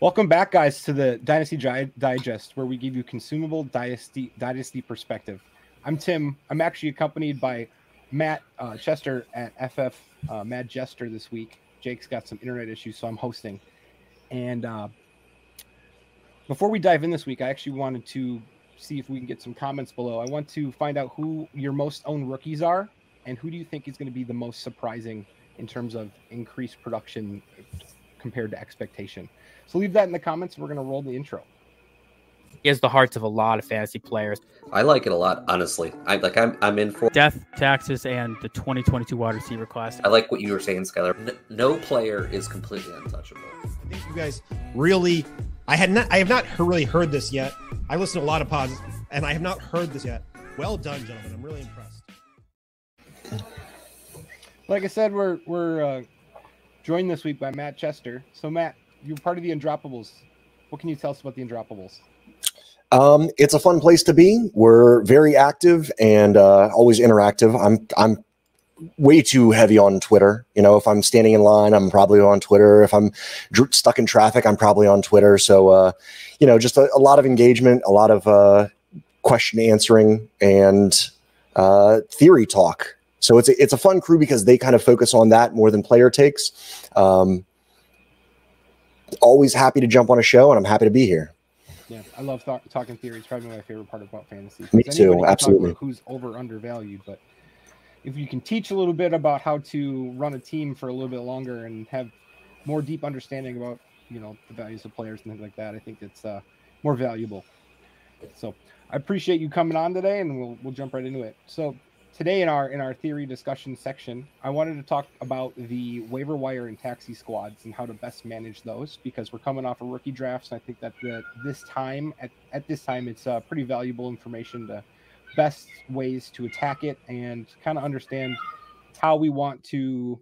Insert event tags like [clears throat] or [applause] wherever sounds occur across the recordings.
Welcome back, guys, to the Dynasty Digest, where we give you consumable dynasty dynasty perspective. I'm Tim. I'm actually accompanied by Matt uh, Chester at FF uh, Mad Jester this week. Jake's got some internet issues, so I'm hosting. And uh, before we dive in this week, I actually wanted to see if we can get some comments below. I want to find out who your most owned rookies are, and who do you think is going to be the most surprising in terms of increased production compared to expectation. So leave that in the comments. We're going to roll the intro. He has the hearts of a lot of fantasy players. I like it a lot, honestly. I like. I'm. I'm in for death, taxes, and the 2022 wide receiver class. I like what you were saying, Skylar. No, no player is completely untouchable. I think you guys really. I had not. I have not really heard this yet. I listen to a lot of pods, and I have not heard this yet. Well done, gentlemen. I'm really impressed. Like I said, we're we're uh, joined this week by Matt Chester. So Matt, you're part of the Undroppables. What can you tell us about the Undroppables? Um, it's a fun place to be. We're very active and uh, always interactive. I'm I'm way too heavy on Twitter. You know, if I'm standing in line, I'm probably on Twitter. If I'm dr- stuck in traffic, I'm probably on Twitter. So, uh, you know, just a, a, lot of engagement, a lot of uh, question answering, and uh, theory talk. So it's a, it's a fun crew because they kind of focus on that more than player takes. Um, always happy to jump on a show, and I'm happy to be here. Yeah, I love th- talking theory. It's probably my favorite part about fantasy. Me too, absolutely. Who's over undervalued, but if you can teach a little bit about how to run a team for a little bit longer and have more deep understanding about you know the values of players and things like that, I think it's uh, more valuable. So I appreciate you coming on today, and we'll we'll jump right into it. So today in our in our theory discussion section, I wanted to talk about the waiver wire and taxi squads and how to best manage those because we're coming off of rookie drafts. And I think that the, this time at, at this time it's uh, pretty valuable information to best ways to attack it and kind of understand how we want to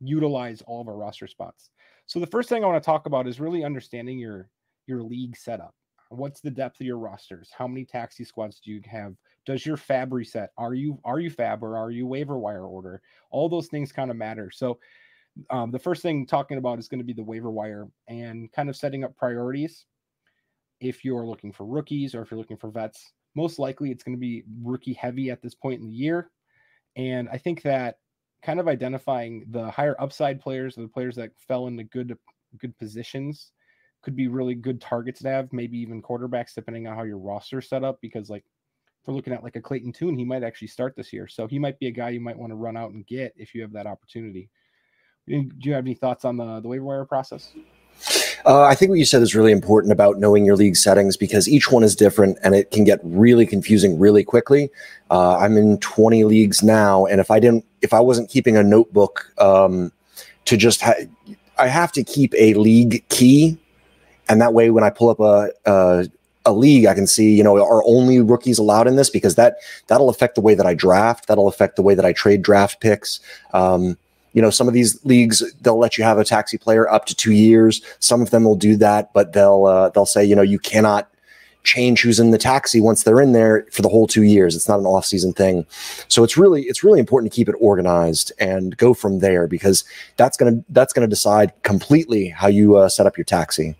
utilize all of our roster spots. So the first thing I want to talk about is really understanding your your league setup. What's the depth of your rosters? How many taxi squads do you have? Does your fab reset? Are you are you fab or are you waiver wire order? All those things kind of matter. So um, the first thing talking about is going to be the waiver wire and kind of setting up priorities. If you're looking for rookies or if you're looking for vets, most likely it's going to be rookie heavy at this point in the year. And I think that kind of identifying the higher upside players, or the players that fell into good good positions could be really good targets to have, maybe even quarterbacks, depending on how your roster set up. Because like if we're looking at like a Clayton Tune, he might actually start this year. So he might be a guy you might want to run out and get if you have that opportunity. Do you have any thoughts on the, the waiver wire process? Uh, I think what you said is really important about knowing your league settings because each one is different and it can get really confusing really quickly. Uh, I'm in 20 leagues now, and if I didn't, if I wasn't keeping a notebook um, to just, ha- I have to keep a league key and that way when I pull up a, a a league, I can see, you know, are only rookies allowed in this because that that'll affect the way that I draft. That'll affect the way that I trade draft picks. Um, you know, some of these leagues they'll let you have a taxi player up to two years. Some of them will do that, but they'll uh, they'll say, you know, you cannot change who's in the taxi once they're in there for the whole two years. It's not an off season thing. So it's really it's really important to keep it organized and go from there because that's gonna that's gonna decide completely how you uh, set up your taxi.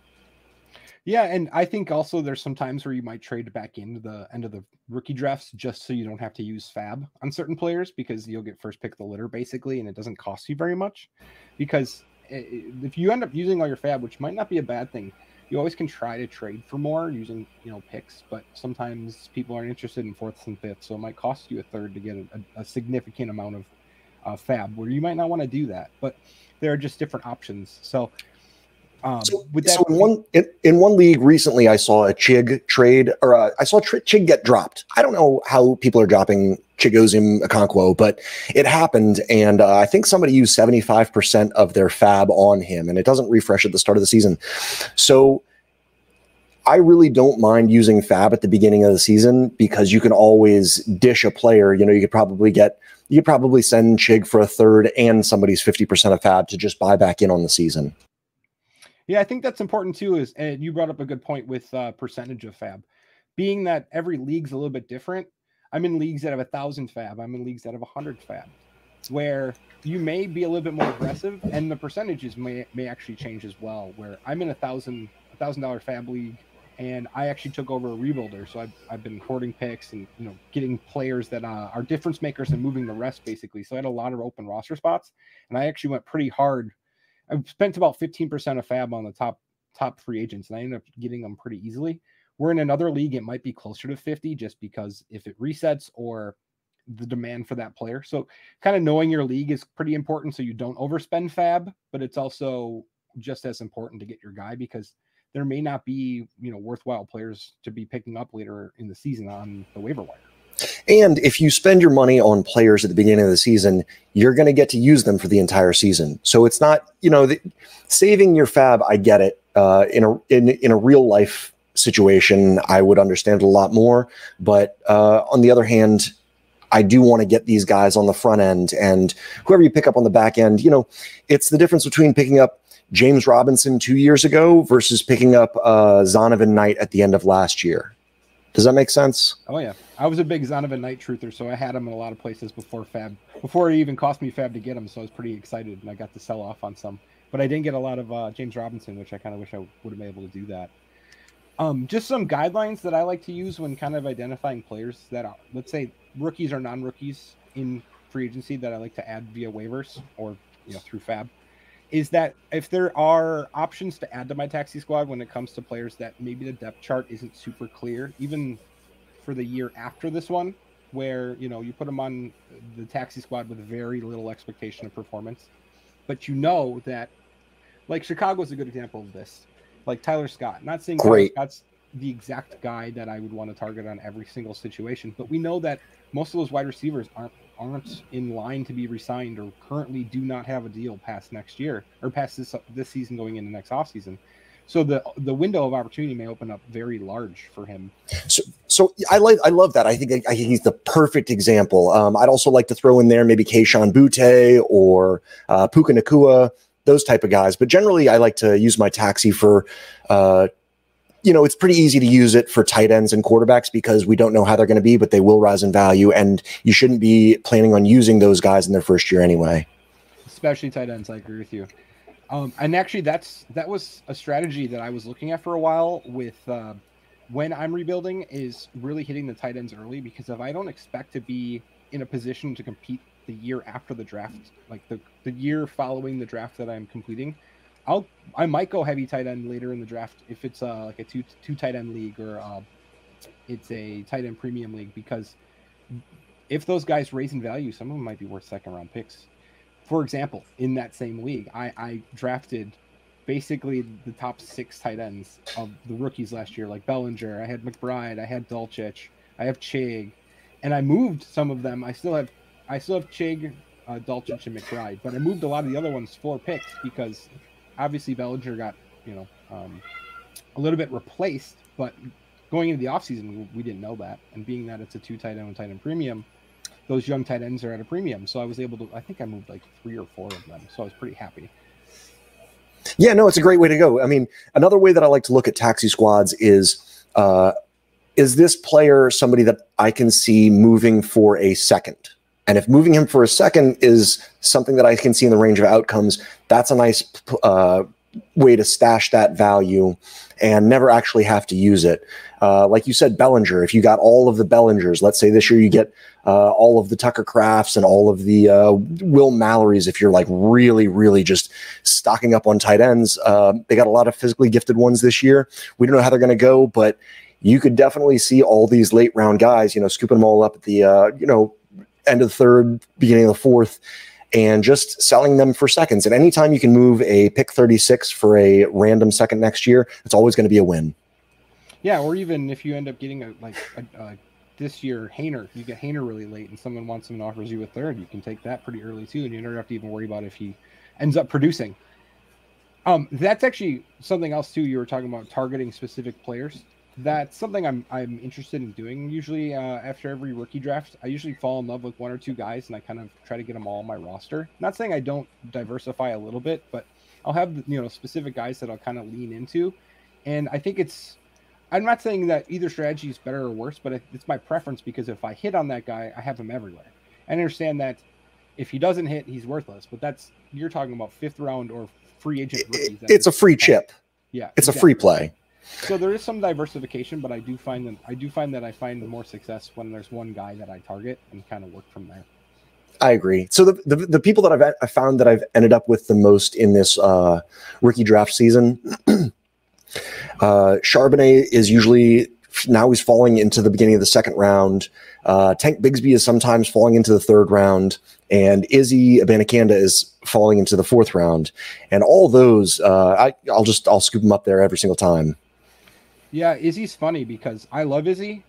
Yeah, and I think also there's some times where you might trade back into the end of the rookie drafts just so you don't have to use fab on certain players because you'll get first pick the litter basically, and it doesn't cost you very much. Because if you end up using all your fab, which might not be a bad thing, you always can try to trade for more using you know picks, but sometimes people aren't interested in fourths and fifths, so it might cost you a third to get a, a significant amount of uh, fab where you might not want to do that. But there are just different options. So um, so, so in one in, in, one league recently, I saw a Chig trade, or uh, I saw tr- Chig get dropped. I don't know how people are dropping Chigoziem Okonkwo, but it happened, and uh, I think somebody used seventy five percent of their fab on him, and it doesn't refresh at the start of the season. So I really don't mind using fab at the beginning of the season because you can always dish a player. You know, you could probably get you could probably send Chig for a third and somebody's fifty percent of fab to just buy back in on the season. Yeah, I think that's important too. Is and you brought up a good point with uh, percentage of fab, being that every league's a little bit different. I'm in leagues that have a thousand fab. I'm in leagues that have a hundred fab, where you may be a little bit more aggressive, and the percentages may may actually change as well. Where I'm in a thousand a thousand dollar fab league, and I actually took over a rebuilder. So I've, I've been hoarding picks and you know getting players that uh, are difference makers and moving the rest basically. So I had a lot of open roster spots, and I actually went pretty hard. I spent about fifteen percent of fab on the top top free agents, and I ended up getting them pretty easily. We're in another league; it might be closer to fifty, just because if it resets or the demand for that player. So kind of knowing your league is pretty important so you don't overspend fab, but it's also just as important to get your guy because there may not be, you know, worthwhile players to be picking up later in the season on the waiver wire. And if you spend your money on players at the beginning of the season, you're going to get to use them for the entire season. So it's not, you know, the, saving your fab. I get it. Uh, in a in in a real life situation, I would understand a lot more. But uh, on the other hand, I do want to get these guys on the front end and whoever you pick up on the back end, you know, it's the difference between picking up James Robinson two years ago versus picking up uh, Zonovan Knight at the end of last year. Does that make sense? Oh yeah, I was a big Zonovan Knight truther, so I had him in a lot of places before Fab, before it even cost me Fab to get him. So I was pretty excited, and I got to sell off on some. But I didn't get a lot of uh, James Robinson, which I kind of wish I would have been able to do that. Um, just some guidelines that I like to use when kind of identifying players that, are, let's say, rookies or non-rookies in free agency that I like to add via waivers or you know through Fab is that if there are options to add to my taxi squad when it comes to players that maybe the depth chart isn't super clear, even for the year after this one, where you know you put them on the taxi squad with very little expectation of performance, but you know that, like Chicago is a good example of this. Like Tyler Scott, not saying Great. Tyler Scott's the exact guy that I would want to target on every single situation, but we know that most of those wide receivers aren't aren't in line to be re-signed or currently do not have a deal past next year or past this this season going into next offseason. So the the window of opportunity may open up very large for him. So, so I like I love that. I think I think he's the perfect example. Um, I'd also like to throw in there maybe Kayshon Boutte or uh, Puka Nacua, those type of guys. But generally, I like to use my taxi for uh, you know, it's pretty easy to use it for tight ends and quarterbacks because we don't know how they're going to be, but they will rise in value. And you shouldn't be planning on using those guys in their first year anyway. Especially tight ends. I agree with you. Um, and actually, that's that was a strategy that I was looking at for a while with uh, when I'm rebuilding is really hitting the tight ends early because if I don't expect to be in a position to compete the year after the draft, like the, the year following the draft that I'm completing, I'll I might go heavy tight end later in the draft if it's uh, like a two two tight end league or uh, it's a tight end premium league because if those guys raise in value, some of them might be worth second round picks. For example, in that same league, I, I drafted basically the top six tight ends of the rookies last year, like Bellinger. I had McBride, I had Dulcich, I have Chig, and I moved some of them. I still have I still have Chig, uh, Dulcich, and McBride, but I moved a lot of the other ones for picks because obviously Bellinger got you know um, a little bit replaced, but going into the offseason, we, we didn't know that. And being that it's a two tight end and tight end premium, those young tight ends are at a premium. So I was able to, I think I moved like three or four of them. So I was pretty happy. Yeah, no, it's a great way to go. I mean, another way that I like to look at taxi squads is uh, is this player somebody that I can see moving for a second? And if moving him for a second is something that I can see in the range of outcomes, that's a nice uh, way to stash that value and never actually have to use it. Uh, like you said, Bellinger, if you got all of the Bellingers, let's say this year you get uh, all of the Tucker Krafts and all of the uh, Will Mallorys, if you're like really, really just stocking up on tight ends, uh, they got a lot of physically gifted ones this year. We don't know how they're going to go, but you could definitely see all these late round guys, you know, scooping them all up at the, uh, you know, end of the third, beginning of the fourth, and just selling them for seconds. And anytime you can move a pick 36 for a random second next year, it's always going to be a win. Yeah, or even if you end up getting a like a, a, this year Haener, you get Haener really late, and someone wants him and offers you a third, you can take that pretty early too, and you don't have to even worry about if he ends up producing. Um, that's actually something else too. You were talking about targeting specific players that's something I'm I'm interested in doing. Usually, uh, after every rookie draft, I usually fall in love with one or two guys, and I kind of try to get them all on my roster. Not saying I don't diversify a little bit, but I'll have you know specific guys that I'll kind of lean into, and I think it's. I'm not saying that either strategy is better or worse, but it's my preference because if I hit on that guy, I have him everywhere. I understand that if he doesn't hit, he's worthless, but that's you're talking about fifth round or free agent rookies. It's a free chip Yeah, It's a free play. So there is some diversification, but I do find that I do find that I find more success when there's one guy that I target and kind of work from there. I agree. So the, the the people that I've I found that I've ended up with the most in this uh, rookie draft season, [clears throat] uh, Charbonnet is usually now he's falling into the beginning of the second round. Uh, Tank Bigsby is sometimes falling into the third round, and Izzy Abanikanda is falling into the fourth round. And all those, uh, I, I'll just I'll scoop them up there every single time. Yeah, Izzy's funny because I love Izzy.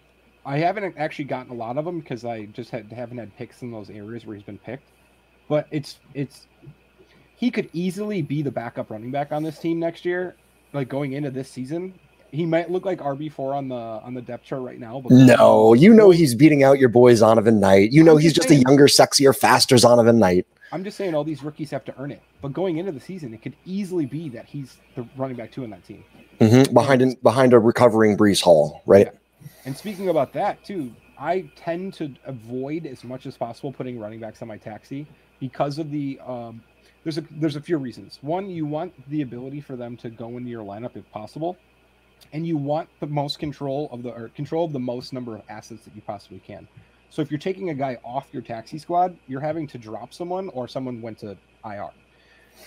I haven't actually gotten a lot of them because I just had, haven't had picks in those areas where he's been picked. But it's it's he could easily be the backup running back on this team next year. Like going into this season, he might look like RB four on the on the depth chart right now. But No, you know he's beating out your boy Zonovan Knight. You know he's just just a younger, sexier, faster Zonovan Knight. I'm just saying all these rookies have to earn it. But going into the season, it could easily be that he's the running back two in that team. hmm Behind an, behind a recovering Breece Hall, right? And speaking about that too, I tend to avoid as much as possible putting running backs on my taxi because of the um, there's a there's a few reasons. One, you want the ability for them to go into your lineup if possible, and you want the most control of the or control of the most number of assets that you possibly can. So if you're taking a guy off your taxi squad, you're having to drop someone or someone went to IR.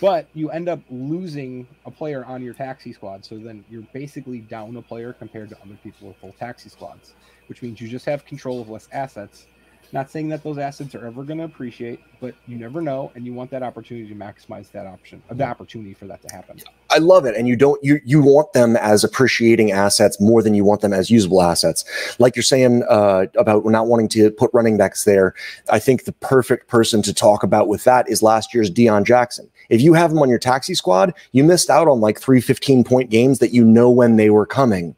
But you end up losing a player on your taxi squad. So then you're basically down a player compared to other people with full taxi squads, which means you just have control of less assets. Not saying that those assets are ever going to appreciate, but you never know, and you want that opportunity to maximize that option, the opportunity for that to happen. I love it. And you don't you you want them as appreciating assets more than you want them as usable assets. Like you're saying uh, about not wanting to put running backs there. I think the perfect person to talk about with that is last year's Deon Jackson. If you have him on your taxi squad, you missed out on like three 15 point games that you know when they were coming.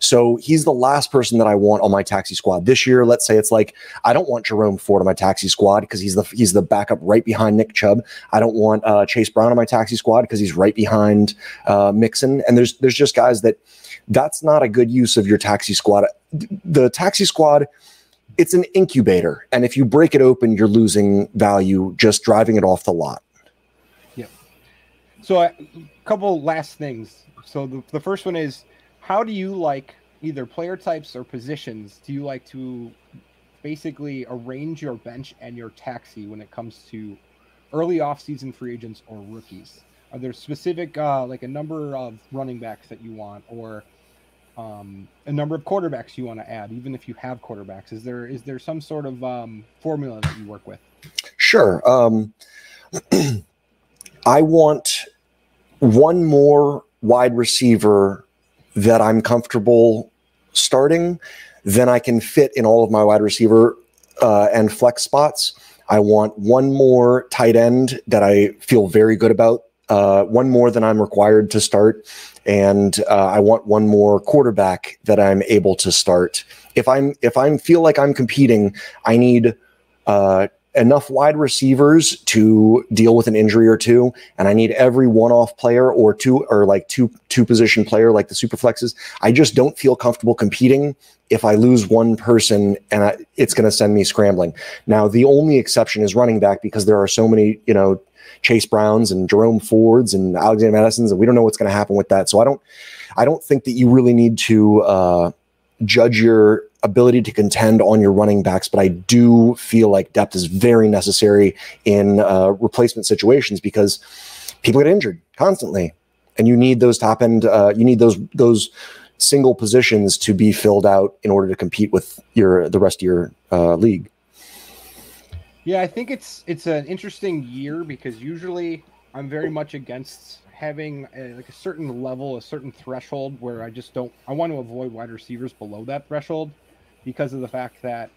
So he's the last person that I want on my taxi squad this year. Let's say it's like I don't want Jerome Ford on my taxi squad because he's the he's the backup right behind Nick Chubb. I don't want uh, Chase Brown on my taxi squad because he's right behind uh, Mixon. And there's there's just guys that that's not a good use of your taxi squad. The taxi squad, it's an incubator, and if you break it open, you're losing value just driving it off the lot. Yep. So, a couple last things. So, the, the first one is how do you like either player types or positions? Do you like to basically arrange your bench and your taxi when it comes to early off-season free agents or rookies? Are there specific, uh, like a number of running backs that you want, or um, a number of quarterbacks you want to add, even if you have quarterbacks? Is there is there some sort of um, formula that you work with? Sure. Um, [clears throat] I want one more wide receiver that I'm comfortable starting then I can fit in all of my wide receiver uh, and flex spots. I want one more tight end that I feel very good about, uh, one more than I'm required to start, and uh, I want one more quarterback that I'm able to start. If I'm if I'm feel like I'm competing, I need uh, enough wide receivers to deal with an injury or two, and I need every one-off player or two or like two two position player like the super flexes. I just don't feel comfortable competing if I lose one person and I, it's going to send me scrambling. Now, the only exception is running back because there are so many, you know, Chase Browns and Jerome Fords and Alexander Mattison's, and we don't know what's going to happen with that. So I don't, I don't think that you really need to uh, judge your ability to contend on your running backs, but I do feel like depth is very necessary in uh, replacement situations because people get injured constantly, and you need those top end, uh, you need those those single positions to be filled out in order to compete with your the rest of your uh, league. Yeah, I think it's it's an interesting year because usually I'm very much against having a, like a certain level, a certain threshold where I just don't. I want to avoid wide receivers below that threshold because of the fact that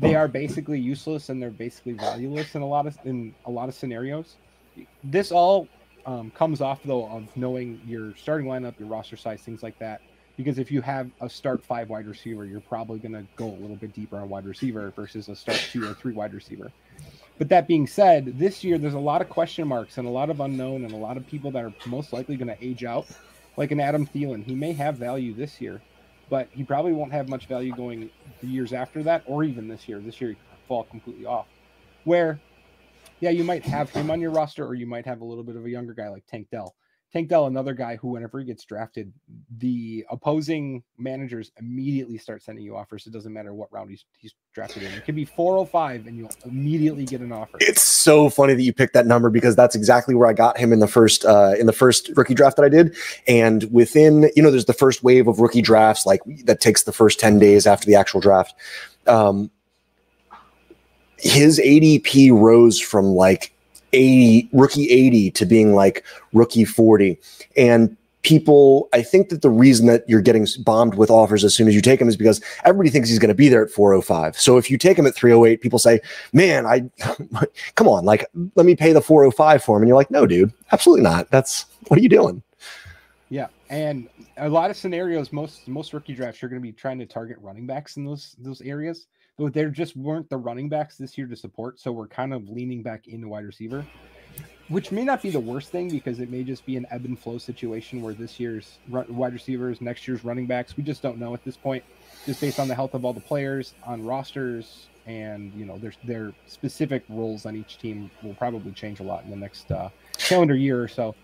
they are basically useless and they're basically valueless in a lot of in a lot of scenarios. This all um, comes off though of knowing your starting lineup, your roster size, things like that. Because if you have a start five wide receiver, you're probably going to go a little bit deeper on wide receiver versus a start two or three wide receiver. But that being said, this year there's a lot of question marks and a lot of unknown and a lot of people that are most likely going to age out, like an Adam Thielen. He may have value this year, but he probably won't have much value going the years after that or even this year. This year he fall completely off. Where, yeah, you might have him on your roster or you might have a little bit of a younger guy like Tank Dell. Tank Dell, another guy who, whenever he gets drafted, the opposing managers immediately start sending you offers. It doesn't matter what round he's, he's drafted in. It could be 405 and you'll immediately get an offer. It's so funny that you picked that number because that's exactly where I got him in the first uh, in the first rookie draft that I did. And within, you know, there's the first wave of rookie drafts, like that takes the first 10 days after the actual draft. Um, his ADP rose from like 80 rookie 80 to being like rookie 40 and people i think that the reason that you're getting bombed with offers as soon as you take him is because everybody thinks he's going to be there at 405 so if you take him at 308 people say man i [laughs] come on like let me pay the 405 for him. And you're like no dude absolutely not. That's what are you doing? Yeah and a lot of scenarios most most rookie drafts you're going to be trying to target running backs in those those areas there just weren't the running backs this year to support. So we're kind of leaning back into wide receiver, which may not be the worst thing because it may just be an ebb and flow situation where this year's wide receivers, next year's running backs, we just don't know at this point, just based on the health of all the players on rosters and you know their their specific roles on each team will probably change a lot in the next uh, calendar year or so.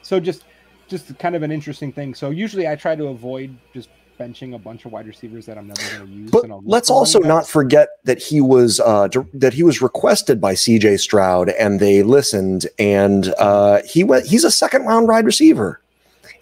So just just kind of an interesting thing. So usually I try to avoid just benching a bunch of wide receivers that I'm never going to use. But let's also not forget that he was uh, that he was requested by C.J. Stroud, and they listened, and uh, he went. He's a second round wide receiver.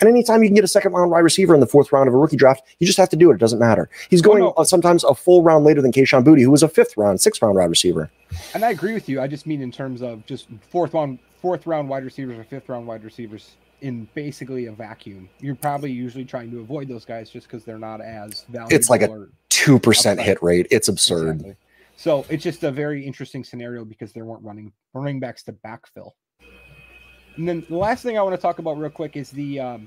And anytime you can get a second round wide receiver in the fourth round of a rookie draft, you just have to do it. It doesn't matter. He's oh, going oh, no. sometimes a full round later than Kayshon Boutte, who was a fifth round, sixth round wide receiver. And I agree with you. I just mean in terms of just fourth round, fourth round wide receivers or fifth round wide receivers in basically a vacuum. You're probably usually trying to avoid those guys just because they're not as valuable. It's like a two percent hit rate. It's absurd. Exactly. So it's just a very interesting scenario because there weren't running running backs to backfill. And then the last thing I want to talk about real quick is the um,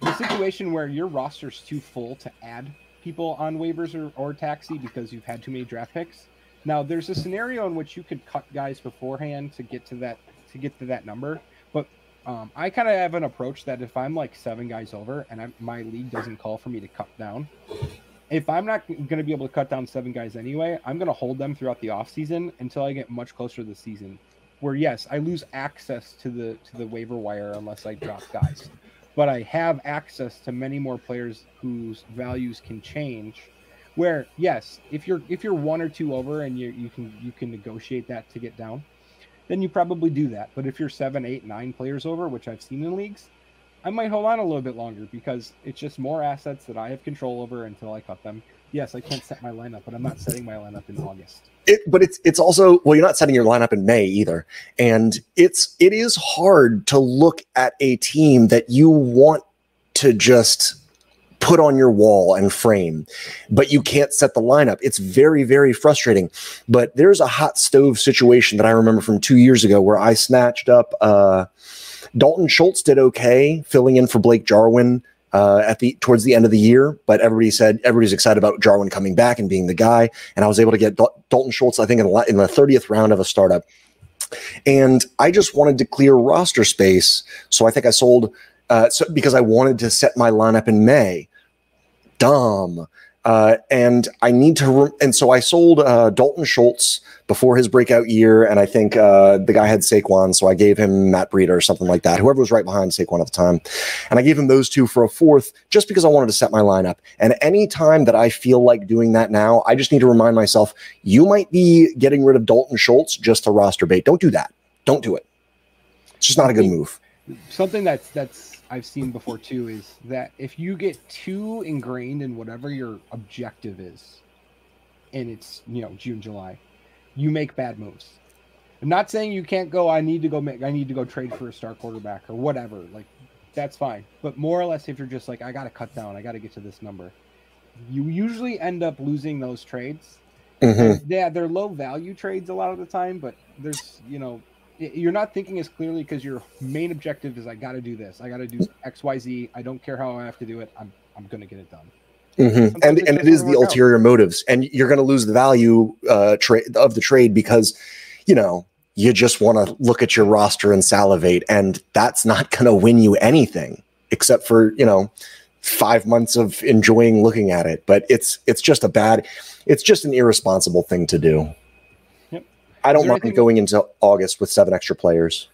the situation where your roster's too full to add people on waivers or, or taxi because you've had too many draft picks. Now there's a scenario in which you could cut guys beforehand to get to that to get to that number. But um, I kind of have an approach that if I'm like seven guys over and I, my league doesn't call for me to cut down, if I'm not going to be able to cut down seven guys anyway, I'm going to hold them throughout the off season until I get much closer to the season. Where yes, I lose access to the to the waiver wire unless I drop guys, but I have access to many more players whose values can change. Where yes, if you're if you're one or two over and you you can you can negotiate that to get down then you probably do that. But if you're seven, eight, nine players over, which I've seen in leagues, I might hold on a little bit longer because it's just more assets that I have control over until I cut them. Yes, I can't set my lineup, but I'm not setting my lineup in August. It, but it's it's also well, you're not setting your lineup in May either, and it's it is hard to look at a team that you want to just put on your wall and frame, but you can't set the lineup. It's very, very frustrating. But there's a hot stove situation that I remember from two years ago where I snatched up uh, Dalton Schultz did okay filling in for Blake Jarwin uh, at the towards the end of the year, but everybody said everybody's excited about Jarwin coming back and being the guy. And I was able to get Dal- Dalton Schultz, I think, in the, in the 30th round of a startup. And I just wanted to clear roster space, so I think I sold uh, so because I wanted to set my lineup in May. Dumb. Uh, and I need to, re- and so I sold uh, Dalton Schultz before his breakout year, and I think uh, the guy had Saquon, so I gave him Matt Breida or something like that, whoever was right behind Saquon at the time, and I gave him those two for a fourth, just because I wanted to set my lineup. And any time that I feel like doing that now, I just need to remind myself, you might be getting rid of Dalton Schultz just to roster bait. Don't do that. Don't do it. It's just not a good move. Something that's that's I've seen before too is that if you get too ingrained in whatever your objective is, and it's you know June July, you make bad moves. I'm not saying you can't go. I need to go make. I need to go trade for a star quarterback or whatever. Like that's fine. But more or less, if you're just like, I got to cut down. I got to get to this number. You usually end up losing those trades. Mm-hmm. Yeah, they're low value trades a lot of the time, but there's you know you're not thinking as clearly because your main objective is I got to do this. I got to do X, Y, Z. I don't care how I have to do it. I'm I'm going to get it done. Mm-hmm. And and it is the ulterior out. motives, and you're going to lose the value uh, trade of the trade because you know you just want to look at your roster and salivate, and that's not [laughs] going to win you anything except for you know five months of enjoying looking at it. But it's it's just a bad, it's just an irresponsible thing to do. I don't mind going into August with seven extra players.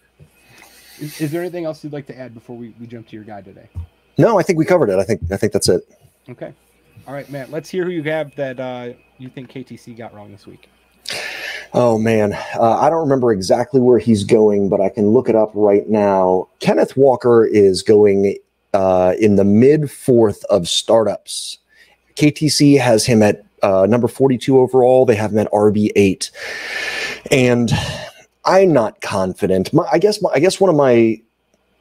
Is, is there anything else you'd like to add before we, we jump to your guy today? No, I think we covered it. I think I think that's it. Okay. All right, Matt. Let's hear who you have that uh, you think KTC got wrong this week. Oh man, uh, I don't remember exactly where he's going, but I can look it up right now. Kenneth Walker is going uh, in the mid fourth of startups. KTC has him at uh, number 42 overall. They have him at RB eight, and I'm not confident. My, I guess my, I guess one of my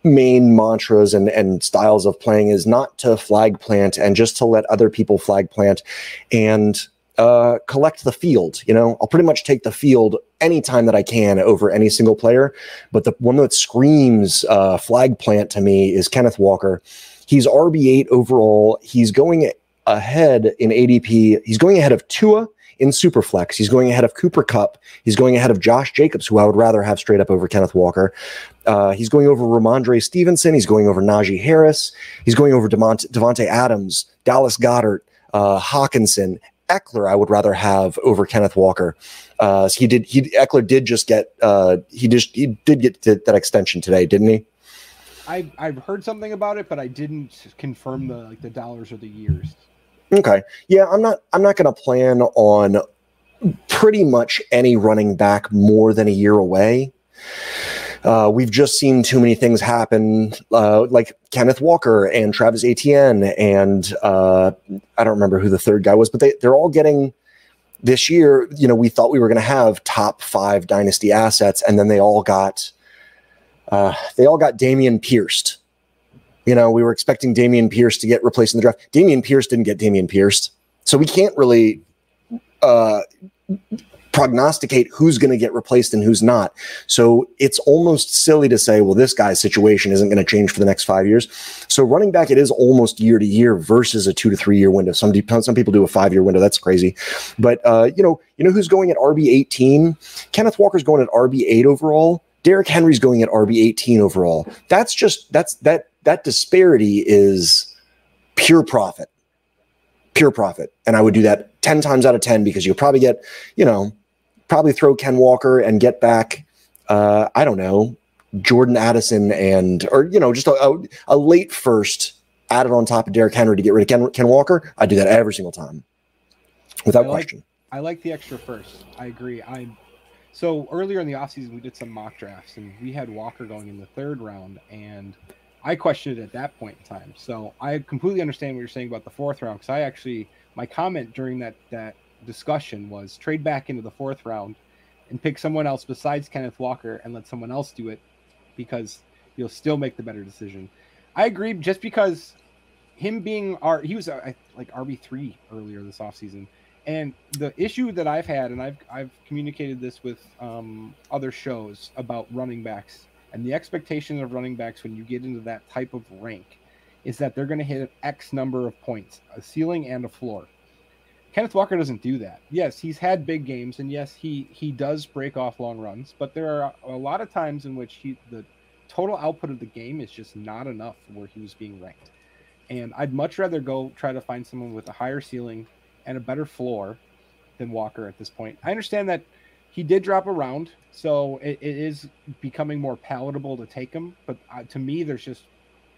main mantras and, and styles of playing is not to flag plant and just to let other people flag plant and uh, collect the field. You know, I'll pretty much take the field anytime that I can over any single player. But the one that screams uh, flag plant to me is Kenneth Walker. He's RB8 overall. He's going ahead in ADP. He's going ahead of Tua in Superflex. He's going ahead of Cooper Kupp. He's going ahead of Josh Jacobs, who I would rather have straight up over Kenneth Walker. Uh, he's going over Rhamondre Stevenson. He's going over Najee Harris. He's going over Devont- Davante Adams, Dallas Goedert, uh, Hockenson, Ekeler. I would rather have over Kenneth Walker. Uh, so he did. He Ekeler did just get. Uh, he just he did get that extension today, didn't he? I I've heard something about it, but I didn't confirm the like the dollars or the years. Okay. Yeah, I'm not I'm not going to plan on pretty much any running back more than a year away. Uh, we've just seen too many things happen, uh, like Kenneth Walker and Travis Etienne, and uh, I don't remember who the third guy was, but they, they're all getting this year. You know, we thought we were going to have top five dynasty assets, and then they all got uh, they all got Dameon Pierced. You know, we were expecting Dameon Pierce to get replaced in the draft. Dameon Pierce didn't get Dameon Pierce. So we can't really uh, prognosticate who's going to get replaced and who's not. So it's almost silly to say, well, this guy's situation isn't going to change for the next five years. So running back, it is almost year to year versus a two to three year window. Some some people do a five year window. That's crazy. But uh, you know, you know who's going at RB eighteen? Kenneth Walker's going at RB eight overall. Derrick Henry's going at RB eighteen overall. That's just that's that that disparity is pure profit pure profit and i would do that 10 times out of 10 because you'll probably get you know probably throw ken walker and get back uh, i don't know jordan addison and or you know just a, a, a late first added on top of Derrick henry to get rid of ken, ken walker i do that every single time without I like, question I like the extra first. I agree. I so earlier in the offseason we did some mock drafts and we had Walker going in the third round and I questioned it at that point in time. So I completely understand what you're saying about the fourth round because I actually my comment during that that discussion was trade back into the fourth round and pick someone else besides Kenneth Walker and let someone else do it because you'll still make the better decision. I agree just because him being our he was uh, like RB3 earlier this offseason. And the issue that I've had, and I've I've communicated this with um, other shows about running backs, and the expectation of running backs when you get into that type of rank is that they're going to hit an X number of points, a ceiling and a floor. Kenneth Walker doesn't do that. Yes, he's had big games, and yes, he he does break off long runs, but there are a lot of times in which he the total output of the game is just not enough where he was being ranked. And I'd much rather go try to find someone with a higher ceiling and a better floor than Walker at this point. I understand that he did drop around, so it, it is becoming more palatable to take him. But uh, to me, there's just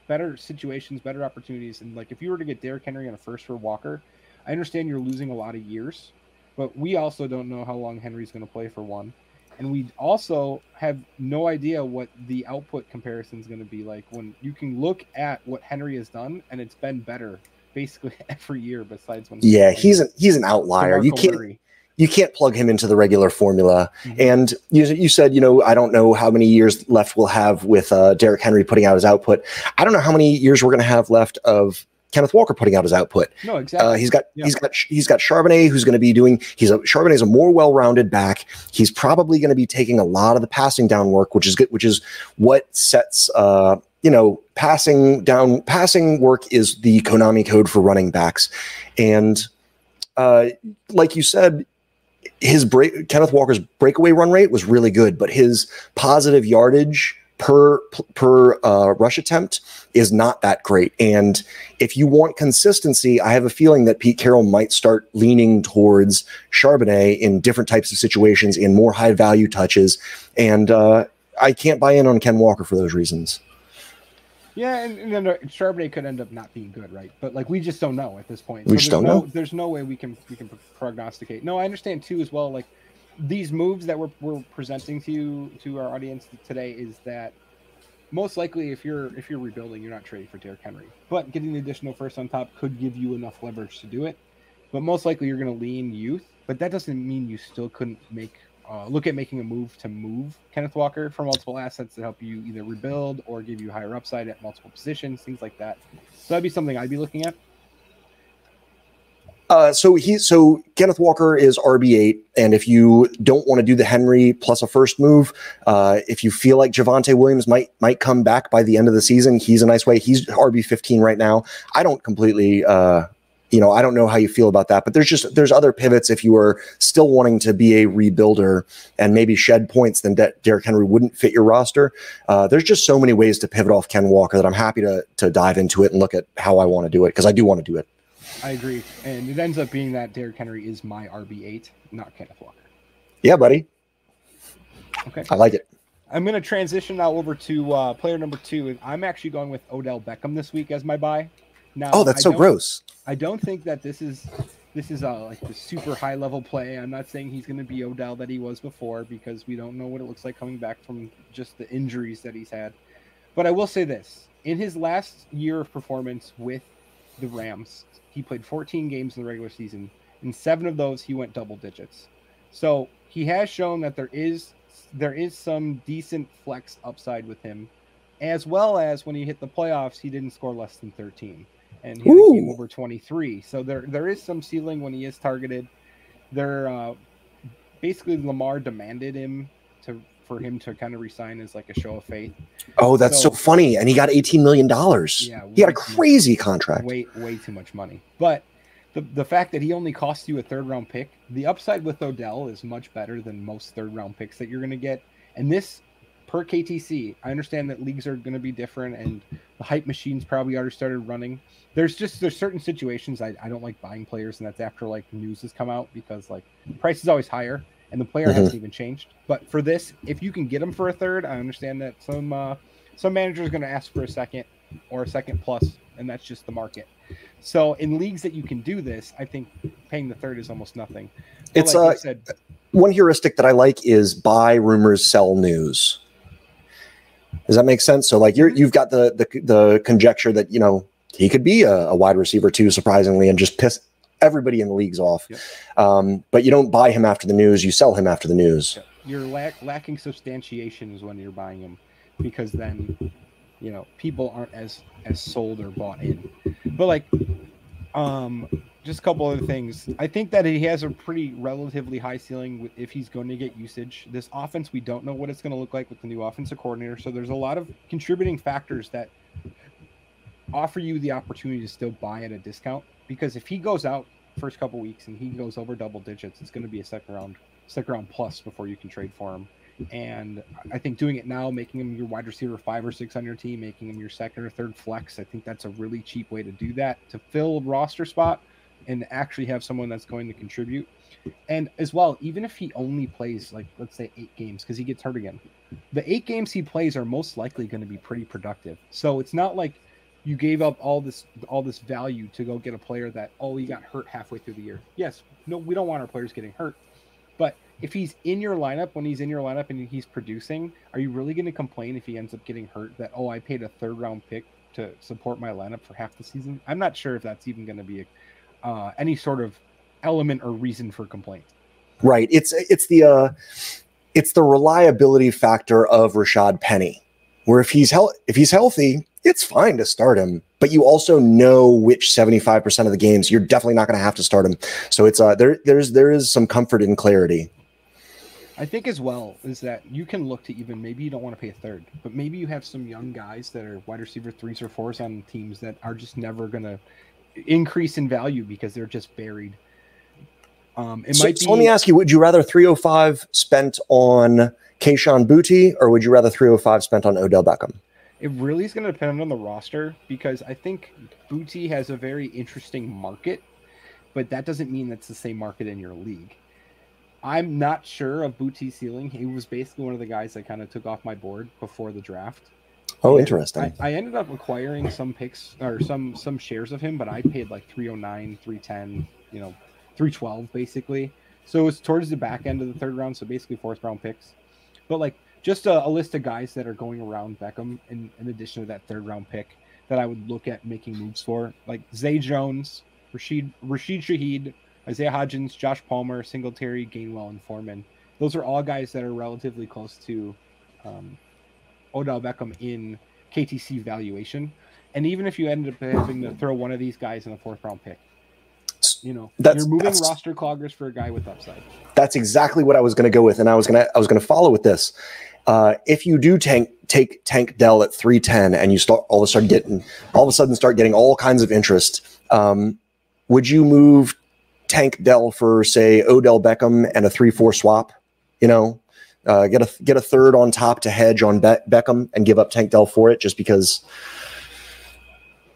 better situations, better opportunities. And like if you were to get Derrick Henry on a first for Walker, I understand you're losing a lot of years, but we also don't know how long Henry's going to play for one. And we also have no idea what the output comparison is going to be like when you can look at what Henry has done and it's been better basically [laughs] every year besides when yeah he's an he's an outlier you can't Murray. You can't plug him into the regular formula. Mhm. And you, you said, you know, I don't know how many years left we'll have with uh, Derrick Henry putting out his output. I don't know how many years we're going to have left of Kenneth Walker putting out his output. No, exactly. Uh, he's got Yeah. he's got he's got Charbonnet who's going to be doing he's a Charbonnet's a more well-rounded back. He's probably going to be taking a lot of the passing down work, which is good, which is what sets uh you know passing down passing work is the Konami code for running backs, and uh like you said. His break, Kenneth Walker's breakaway run rate was really good, but his positive yardage per per uh, rush attempt is not that great. And if you want consistency, I have a feeling that Pete Carroll might start leaning towards Charbonnet in different types of situations, in more high value touches. And uh, I can't buy in on Ken Walker for those reasons. Yeah, and, and then uh, Charbonnet could end up not being good, right? But like we just don't know at this point. We just there's don't no, know. There's no way we can we can prognosticate. No, I understand too as well. Like these moves that we're we're presenting to you to our audience today is that most likely if you're if you're rebuilding, you're not trading for Derrick Henry. But getting the additional first on top could give you enough leverage to do it. But most likely you're going to lean youth. But that doesn't mean you still couldn't make uh, look at making a move to move Kenneth Walker for multiple assets to help you either rebuild or give you higher upside at multiple positions, things like that. So that'd be something I'd be looking at. Uh, so he so Kenneth Walker is RB eight, and if you don't want to do the Henry plus a first move, uh, if you feel like Javonte Williams might might come back by the end of the season, he's a nice way. He's RB fifteen right now. I don't completely, uh, you know, I don't know how you feel about that, but there's just there's other pivots if you are still wanting to be a rebuilder and maybe shed points, then De- Derrick Henry wouldn't fit your roster. Uh, there's just so many ways to pivot off Ken Walker that I'm happy to to dive into it and look at how I want to do it because I do want to do it. I agree, and it ends up being that Derrick Henry is my RB eight, not Kenneth Walker. Yeah, buddy, Okay, I like it. I'm going to transition now over to uh, player number two. and I'm actually going with Odell Beckham this week as my buy. Now, Oh, that's I so gross. I don't think that this is this is a like a super high level play. I'm not saying he's going to be Odell that he was before because we don't know what it looks like coming back from just the injuries that he's had. But I will say this: in his last year of performance with the Rams, he played 14 games in the regular season. In seven of those, he went double digits. So he has shown that there is there is some decent flex upside with him, as well as when he hit the playoffs, he didn't score less than 13 and he had a game over 23. So there there is some ceiling when he is targeted. There, uh, basically Lamar demanded him to for him to kind of resign as like a show of faith. Oh, that's so, So- funny. And he got $18 million. Yeah, he had a too much- crazy contract. Way way too much money. But the the fact that he only costs you a third round pick, the upside with Odell is much better than most third round picks that you're going to get. And this per KTC, I understand that leagues are going to be different and the hype machines probably already started running. There's just there's certain situations I, I don't like buying players, and that's after like news has come out because like price is always higher and the player Mhm. hasn't even changed. But for this, if you can get them for a third, I understand that some uh, some manager is going to ask for a second or a second plus, and that's just the market. So in leagues that you can do this, I think paying the third is almost nothing. But It's, like uh, said, One heuristic that I like is buy rumors, sell news. Does that make sense? So, like, you're Mm-hmm. you've got the the, the conjecture that you know he could be a, a wide receiver too, surprisingly, and just piss everybody in the leagues off. Yep. Um, but you don't buy him after the news; you sell him after the news. you're lack, lacking substantiation is when you're buying him, because then you know people aren't as as sold or bought in but like um just a couple other things i think that he has a pretty relatively high ceiling if he's going to get usage this offense we don't know what it's going to look like with the new offensive coordinator so there's a lot of contributing factors that offer you the opportunity to still buy at a discount because if he goes out first couple weeks and he goes over double digits it's going to be a second round second round plus before you can trade for him. And I think doing it now, making him your wide receiver five or six on your team, making him your second or third flex, I think that's a really cheap way to do that to fill a roster spot and actually have someone that's going to contribute. And as well, even if he only plays like let's say eight games because he gets hurt again, the eight games he plays are most likely going to be pretty productive. So it's not like you gave up all this all this value to go get a player that oh he got hurt halfway through the year. Yes, no, we don't want our players getting hurt, but if he's in your lineup when he's in your lineup and he's producing, are you really going to complain if he ends up getting hurt that oh I paid a third round pick to support my lineup for half the season? I'm not sure if that's even going to be a, uh, any sort of element or reason for complaint. Right. It's it's the uh, it's the reliability factor of Rashaad Penny, where if he's hel- if he's healthy, it's fine to start him, but you also know which seventy five percent of the games you're definitely not going to have to start him. So it's uh there there's there is some comfort in clarity. I think as well is that you can look to even maybe you don't want to pay a third, but maybe you have some young guys that are wide receiver threes or fours on teams that are just never going to increase in value because they're just buried. Um, it So, might be. so let me ask you: Would you rather three hundred five spent on Kayshon Boutte, or would you rather three hundred five spent on Odell Beckham? It really is going to depend on the roster because I think Boutte has a very interesting market, but that doesn't mean that's the same market in your league. I'm not sure of Boutte's ceiling. He was basically one of the guys that kind of took off my board before the draft. Oh, interesting. I, I ended up acquiring some picks or some some shares of him, but I paid like 309, 310, you know, 312 basically. So it was towards the back end of the third round, so basically fourth round picks. But like just a, a list of guys that are going around Beckham in, in addition to that third round pick that I would look at making moves for, like Zay Jones, Rashid Rashid Shaheed, Isaiah Hodgins, Josh Palmer, Singletary, Gainwell, and Foreman. Those are all guys that are relatively close to um, Odell Beckham in KTC valuation. And even if you ended up having to throw one of these guys in the fourth round pick, you know, That's- you're moving that's- roster cloggers for a guy with upside. That's exactly what I was going to go with, and I was going to I was going to follow with this. Uh, if you do tank take Tank Dell at three ten, and you start all of a sudden getting all of a sudden start getting all kinds of interest, um, would you move Tank Dell for say Odell Beckham and a three four swap? You know, uh, get a get a third on top to hedge on Be- Beckham and give up Tank Dell for it, just because.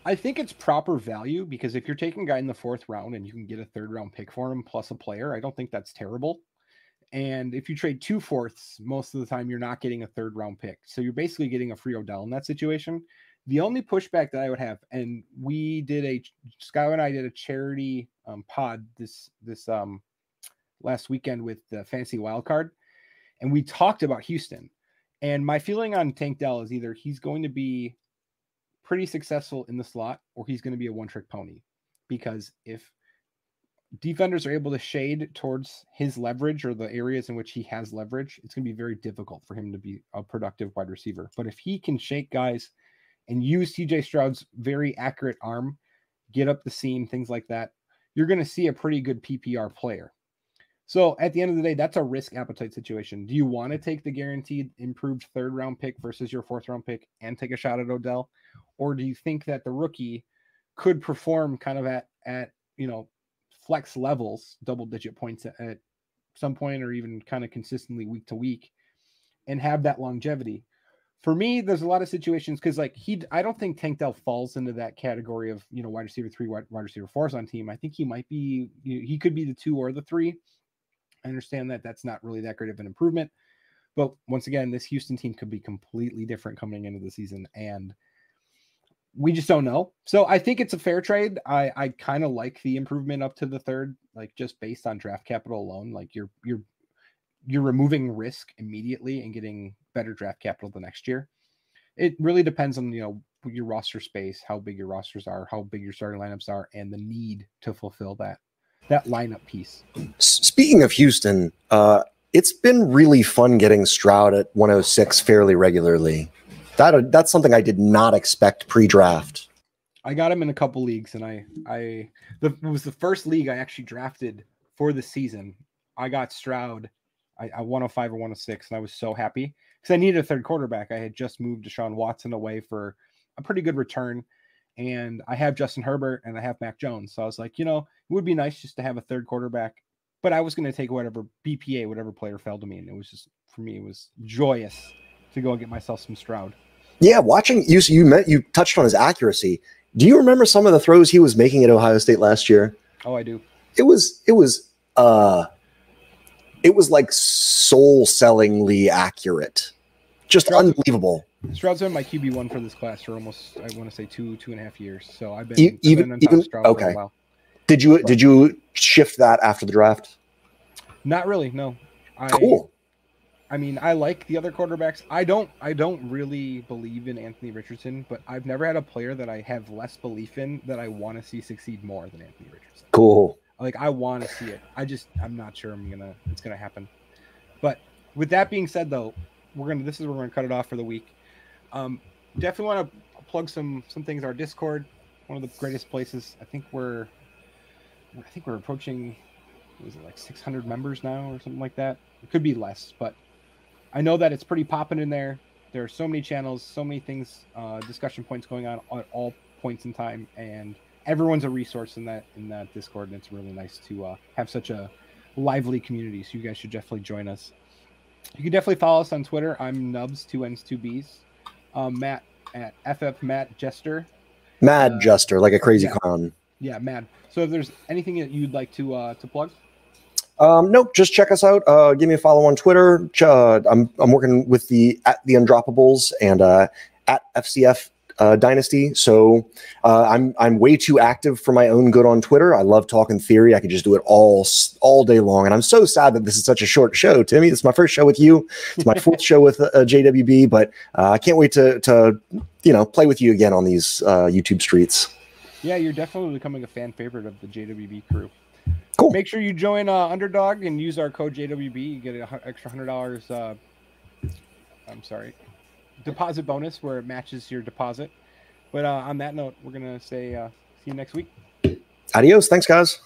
I think it's proper value because if you're taking a guy in the fourth round and you can get a third round pick for him plus a player, I don't think that's terrible. And if you trade two fourths, most of the time you're not getting a third round pick. So you're basically getting a free Odell in that situation. The only pushback that I would have, and we did a Sky and I did a charity um, pod this this um last weekend with the fancy wild card, and we talked about Houston. And my feeling on Tank Dell is either he's going to be pretty successful in the slot or he's going to be a one trick pony because if defenders are able to shade towards his leverage or the areas in which he has leverage it's going to be very difficult for him to be a productive wide receiver but if he can shake guys and use CJ Stroud's very accurate arm get up the seam things like that you're going to see a pretty good PPR player so at the end of the day, that's a risk appetite situation. Do you want to take the guaranteed improved third round pick versus your fourth round pick and take a shot at Odell? Or do you think that the rookie could perform kind of at at you know flex levels, double digit points at, at some point or even kind of consistently week to week and have that longevity? For me, there's a lot of situations because like he I don't think Tank Dell falls into that category of you know wide receiver three, wide, wide receiver fours on team. I think he might be he could be the two or the three. I understand that that's not really that great of an improvement. But once again, this Houston team could be completely different coming into the season. And we just don't know. So I think it's a fair trade. I, I kind of like the improvement up to the third, like just based on draft capital alone. Like you're you're you're removing risk immediately and getting better draft capital the next year. It really depends on you know your roster space, how big your rosters are, how big your starting lineups are, and the need to fulfill that that lineup piece. Speaking of Houston, uh, it's been really fun getting Stroud at 106 fairly regularly. That that's something I did not expect pre-draft. I got him in a couple leagues, and I I the it was the first league I actually drafted for the season. I got Stroud, I, I 105 or 106, and I was so happy because I needed a third quarterback. I had just moved Deshaun Watson away for a pretty good return, and I have Justin Herbert and I have Mac Jones. So I was like, you know, it would be nice just to have a third quarterback. But I was going to take whatever BPA, whatever player fell to me, and it was just for me, it was joyous to go and get myself some Stroud. Yeah, watching you you met you touched on his accuracy. Do you remember some of the throws he was making at Ohio State last year? Oh, I do. It was it was uh it was like soul sellingly accurate. Just Stroud- unbelievable. Stroud's been my QB one for this class for almost I want to say two two and a half years. So I've been, E- I've even- been on top of even- okay. Did you did you shift that after the draft? Not really, no. I, Cool. I mean, I like the other quarterbacks. I don't I don't really believe in Anthony Richardson, but I've never had a player that I have less belief in that I want to see succeed more than Anthony Richardson. Cool. Like I want to see it. I just I'm not sure I'm gonna it's gonna happen. But with that being said, though, we're gonna this is where we're gonna cut it off for the week. Um, definitely want to plug some some things. Our Discord, one of the greatest places. I think we're I think we're approaching what is it like 600 members now or something like that. It could be less, but I know that it's pretty popping in there. There are so many channels, so many things, uh, discussion points going on at all points in time, and everyone's a resource in that in that Discord, and it's really nice to uh, have such a lively community. So you guys should definitely join us. You can definitely follow us on Twitter. I'm Nubs, two N's, two B's. Um, Matt at FF Mad Jester. Mad Uh, Jester, like a crazy yeah. clown. Yeah, mad. So if there's anything that you'd like to uh, to plug, Um, nope, just check us out. Uh, give me a follow on Twitter. Uh, I'm I'm working with the at the Undroppables and uh, at FCF uh, Dynasty. So uh, I'm I'm way too active for my own good on Twitter. I love talking theory. I could just do it all all day long. And I'm so sad that this is such a short show, Timmy. It's my first show with you. It's my fourth show with uh, JWB, but uh, I can't wait to to you know play with you again on these uh, YouTube streets. Yeah, you're definitely becoming a fan favorite of the JWB crew. Cool. Make sure you join uh, Underdog and use our code JWB. You get an extra hundred dollars. Uh, I'm sorry, deposit bonus where it matches your deposit. But uh, on that note, we're gonna say uh, see you next week. Adios. Thanks, guys.